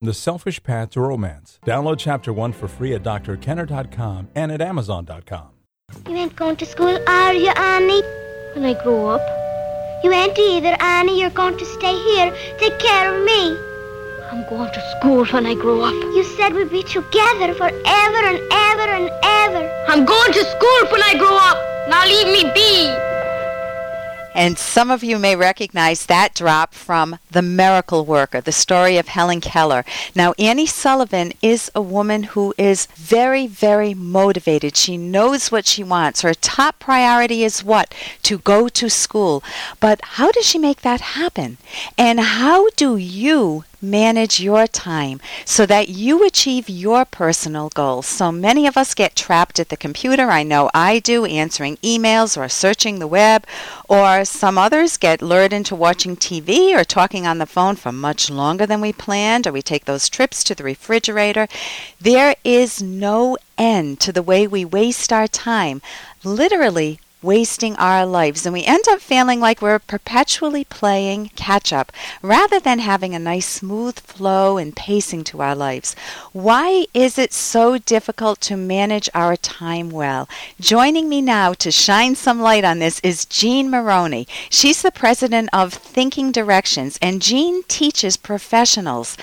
The Selfish Path to Romance. Download Chapter 1 for free at drkenner.com and at amazon.com. You ain't going to school, are you, Annie? When I grow up. You ain't either, Annie. You're going to stay here. Take care of me. I'm going to school when I grow up. You said we'd be together forever and ever and ever. I'm going to school when I grow up. Now leave me be. And some of you may recognize that drop from The Miracle Worker, the story of Helen Keller. Now, Annie Sullivan is a woman who is very, very motivated. She knows what she wants. Her top priority is what? To go to school. But how does she make that happen? And how do you manage your time so that you achieve your personal goals. So many of us get trapped at the computer. I know I do, answering emails or searching the web, or some others get lured into watching TV or talking on the phone for much longer than we planned, or we take those trips to the refrigerator. There is no end to the way we waste our time. Literally, wasting our lives and we end up feeling like we're perpetually playing catch up rather than having a nice smooth flow and pacing to our lives. Why is it so difficult to manage our time well? Joining me now to shine some light on this is Jean Moroney. She's the president of Thinking Directions and Jean teaches professionals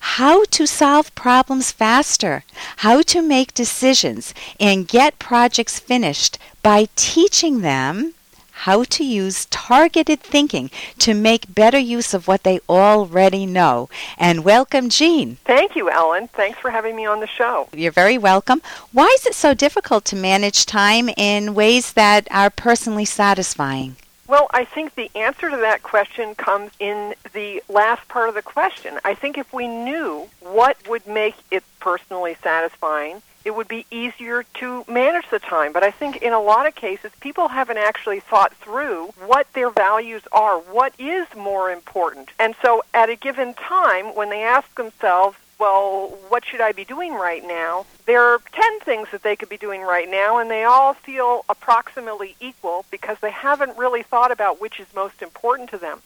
how to solve problems faster, how to make decisions, and get projects finished by teaching them how to use targeted thinking to make better use of what they already know. And welcome, Jean. Thank you, Ellen. Thanks for having me on the show. You're very welcome. Why is it so difficult to manage time in ways that are personally satisfying? Well, I think the answer to that question comes in the last part of the question. I think if we knew what would make it personally satisfying, it would be easier to manage the time. But I think in a lot of cases, people haven't actually thought through what their values are, what is more important. And so at a given time, when they ask themselves, well, what should I be doing right now? There are 10 things that they could be doing right now, and they all feel approximately equal because they haven't really thought about which is most important to them.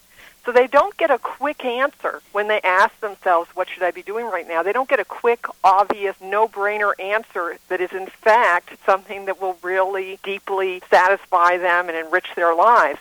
So they don't get a quick answer when they ask themselves, what should I be doing right now? They don't get a quick, obvious, no-brainer answer that is in fact something that will really deeply satisfy them and enrich their lives.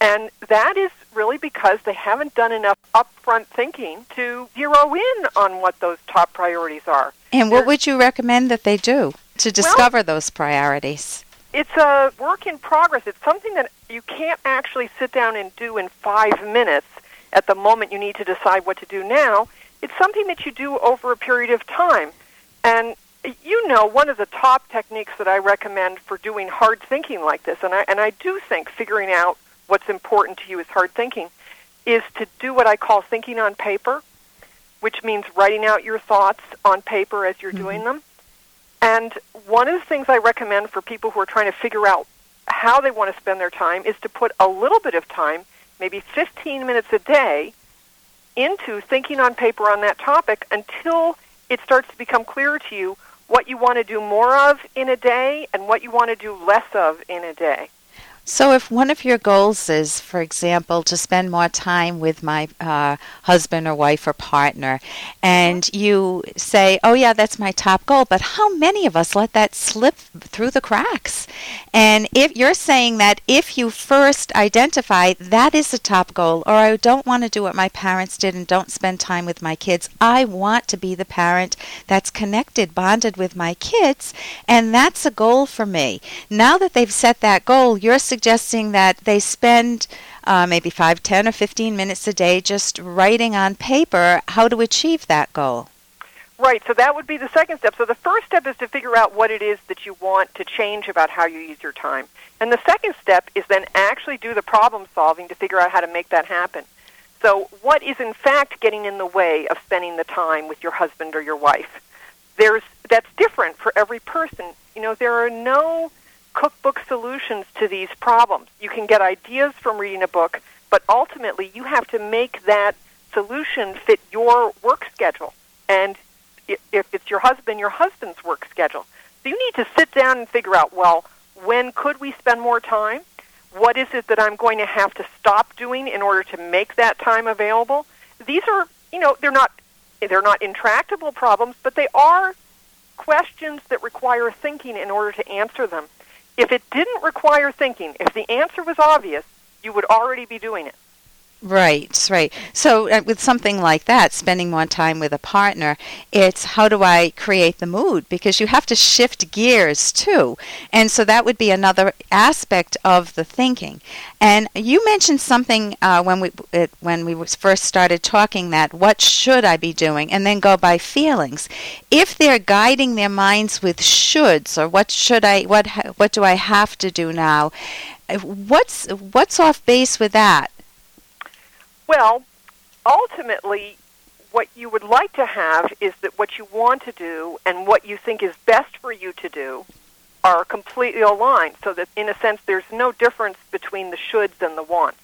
And that is really because they haven't done enough upfront thinking to zero in on what those top priorities are. And what would you recommend that they do to discover well, those priorities? It's a work in progress. It's something that you can't actually sit down and do in five minutes at the moment you need to decide what to do now. It's something that you do over a period of time. And you know, one of the top techniques that I recommend for doing hard thinking like this, and I, and I do think figuring out what's important to you is hard thinking, is to do what I call thinking on paper, which means writing out your thoughts on paper as you're mm-hmm. doing them. And one of the things I recommend for people who are trying to figure out how they want to spend their time is to put a little bit of time, maybe 15 minutes a day, into thinking on paper on that topic until it starts to become clear to you what you want to do more of in a day and what you want to do less of in a day. So, if one of your goals is, for example, to spend more time with my uh, husband or wife or partner, and you say, Oh, yeah, that's my top goal, but how many of us let that slip through the cracks? And if you're saying that if you first identify that is the top goal, or I don't want to do what my parents did and don't spend time with my kids, I want to be the parent that's connected, bonded with my kids, and that's a goal for me. Now that they've set that goal, you're suggesting that they spend uh, maybe 5, 10, or 15 minutes a day just writing on paper how to achieve that goal. Right, so that would be the second step. So the first step is to figure out what it is that you want to change about how you use your time. And the second step is then actually do the problem solving to figure out how to make that happen. So what is in fact getting in the way of spending the time with your husband or your wife? There's that's different for every person. You know, there are no cookbook solutions to these problems. You can get ideas from reading a book, but ultimately you have to make that solution fit your work schedule. And if it's your husband, your husband's work schedule. So you need to sit down and figure out, well, when could we spend more time? What is it that I'm going to have to stop doing in order to make that time available? These are, you know, they're not they're not intractable problems, but they are questions that require thinking in order to answer them. If it didn't require thinking, if the answer was obvious, you would already be doing it. Right, right. So, uh, with something like that, spending more time with a partner, it's how do I create the mood? Because you have to shift gears too. And so, that would be another aspect of the thinking. And you mentioned something uh, when we it, when we first started talking that what should I be doing, and then go by feelings. If they're guiding their minds with shoulds or what should I what what do I have to do now? uh, What's what's off base with that? Well, ultimately, what you would like to have is that what you want to do and what you think is best for you to do are completely aligned, so that in a sense there's no difference between the shoulds and the wants.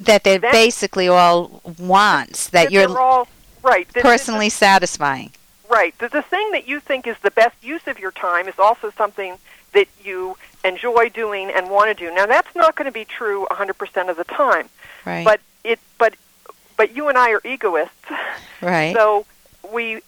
that they're basically all wants that That you're all right. that- that- personally satisfying. Right. The, the thing that you think is the best use of your time is also something that you enjoy doing and want to do. Now, that's not going to be true 100% of the time, Right. but but you and I are egoists. right. So we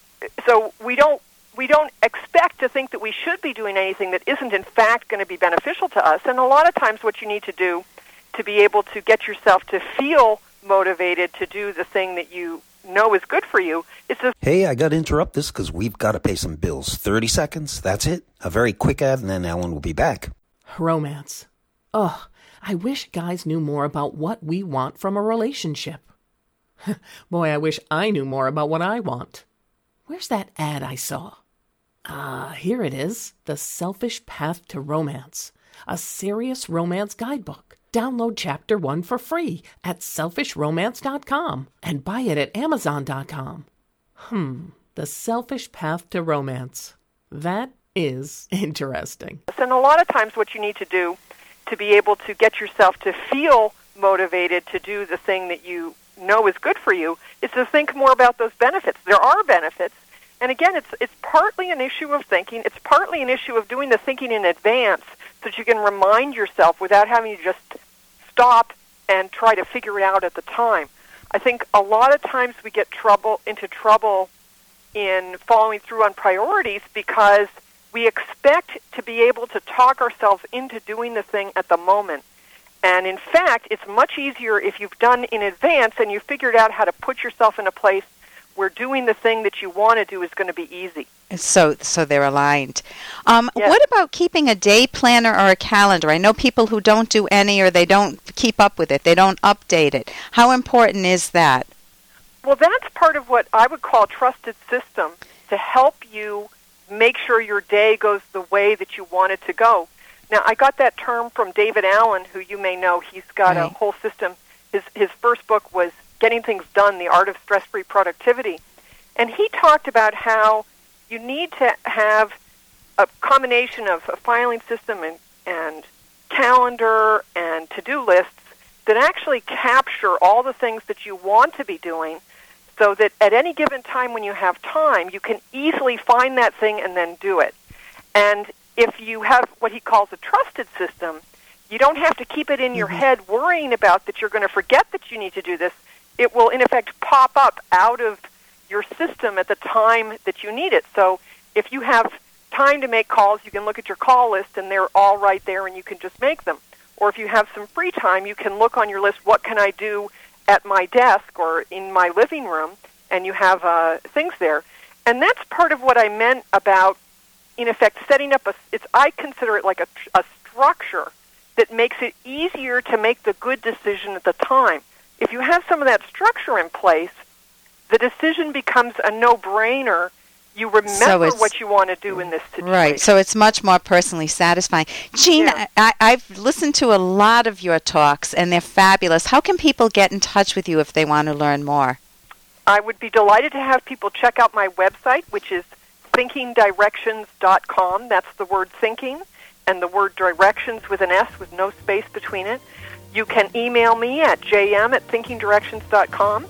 so we don't we don't expect to think that we should be doing anything that isn't in fact going to be beneficial to us. And a lot of times what you need to do to be able to get yourself to feel motivated to do the thing that you know is good for you is to Hey, I got to interrupt this because we've got to pay some bills. 30 seconds, that's it. A very quick ad, and then Ellen will be back. Romance. Ugh, I wish guys knew more about what we want from a relationship. Boy, I wish I knew more about what I want. Where's that ad I saw? Ah, here it is The Selfish Path to Romance, a serious romance guidebook. Download chapter one for free at selfishromance.com and buy it at amazon.com. Hmm, The Selfish Path to Romance. That is interesting. And a lot of times, what you need to do to be able to get yourself to feel motivated to do the thing that you know is good for you is to think more about those benefits. There are benefits, and again, it's it's partly an issue of thinking. It's partly an issue of doing the thinking in advance, so that you can remind yourself without having to just stop and try to figure it out at the time. I think a lot of times we get trouble into trouble in following through on priorities because we expect to be able to talk ourselves into doing the thing at the moment. And in fact, it's much easier if you've done in advance and you've figured out how to put yourself in a place where doing the thing that you want to do is going to be easy. so so they're aligned. Um, Yes. What about keeping a day planner or a calendar? I know people who don't do any or they don't keep up with it. They don't update it. How important is that? Well, that's part of what I would call a trusted system to help you make sure your day goes the way that you want it to go. Now, I got that term from David Allen, who you may know. He's got a whole system. His his first book was Getting Things Done: The Art of Stress-Free Productivity, and he talked about how you need to have a combination of a filing system and and calendar and to-do lists that actually capture all the things that you want to be doing so that at any given time when you have time, you can easily find that thing and then do it. And if you have what he calls a trusted system, you don't have to keep it in your head worrying about that you're going to forget that you need to do this. It will, in effect, pop up out of your system at the time that you need it. So if you have time to make calls, you can look at your call list and they're all right there and you can just make them. Or if you have some free time, you can look on your list, what can I do at my desk or in my living room, and you have uh, things there. And that's part of what I meant about, in effect, setting up a. It's I consider it like a, a structure that makes it easier to make the good decision at the time. If you have some of that structure in place, the decision becomes a no-brainer. You remember it's- what you want to do in this situation. Right. So it's much more personally satisfying. Jean, Yeah. I, I've listened to a lot of your talks, and they're fabulous. How can people get in touch with you if they want to learn more? I would be delighted to have people check out my website, which is thinkingdirections.com. That's the word thinking and the word directions with an S with no space between it. You can email me at jm at thinkingdirections.com.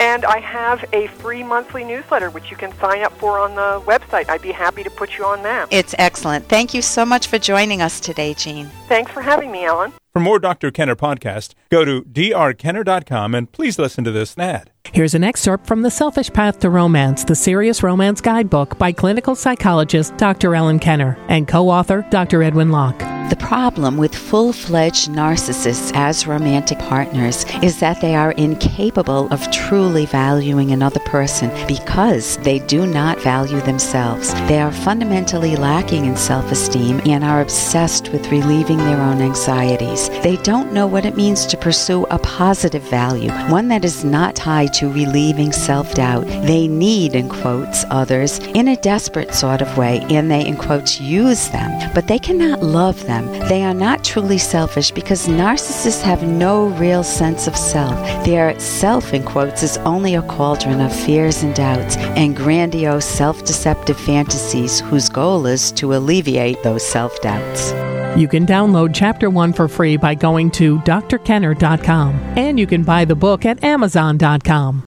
And I have a free monthly newsletter which you can sign up for on the website. I'd be happy to put you on that. It's excellent. Thank you so much for joining us today, Jean. Thanks for having me, Ellen. For more Dr. Kenner podcast, go to drkenner.com and please listen to this ad. Here's an excerpt from The Selfish Path to Romance, the Serious Romance Guidebook by clinical psychologist Dr. Ellen Kenner and co author Dr. Edwin Locke. The problem with full fledged narcissists as romantic partners is that they are incapable of truly valuing another person because they do not value themselves. They are fundamentally lacking in self esteem and are obsessed with relieving their own anxieties. They don't know what it means to pursue a positive value, one that is not tied to relieving self doubt. They need, in quotes, others in a desperate sort of way, and they, in quotes, use them, but they cannot love them them. They are not truly selfish because narcissists have no real sense of self. Their self, in quotes, is only a cauldron of fears and doubts and grandiose self deceptive fantasies whose goal is to alleviate those self doubts. You can download Chapter 1 for free by going to drkenner.com, and you can buy the book at amazon.com.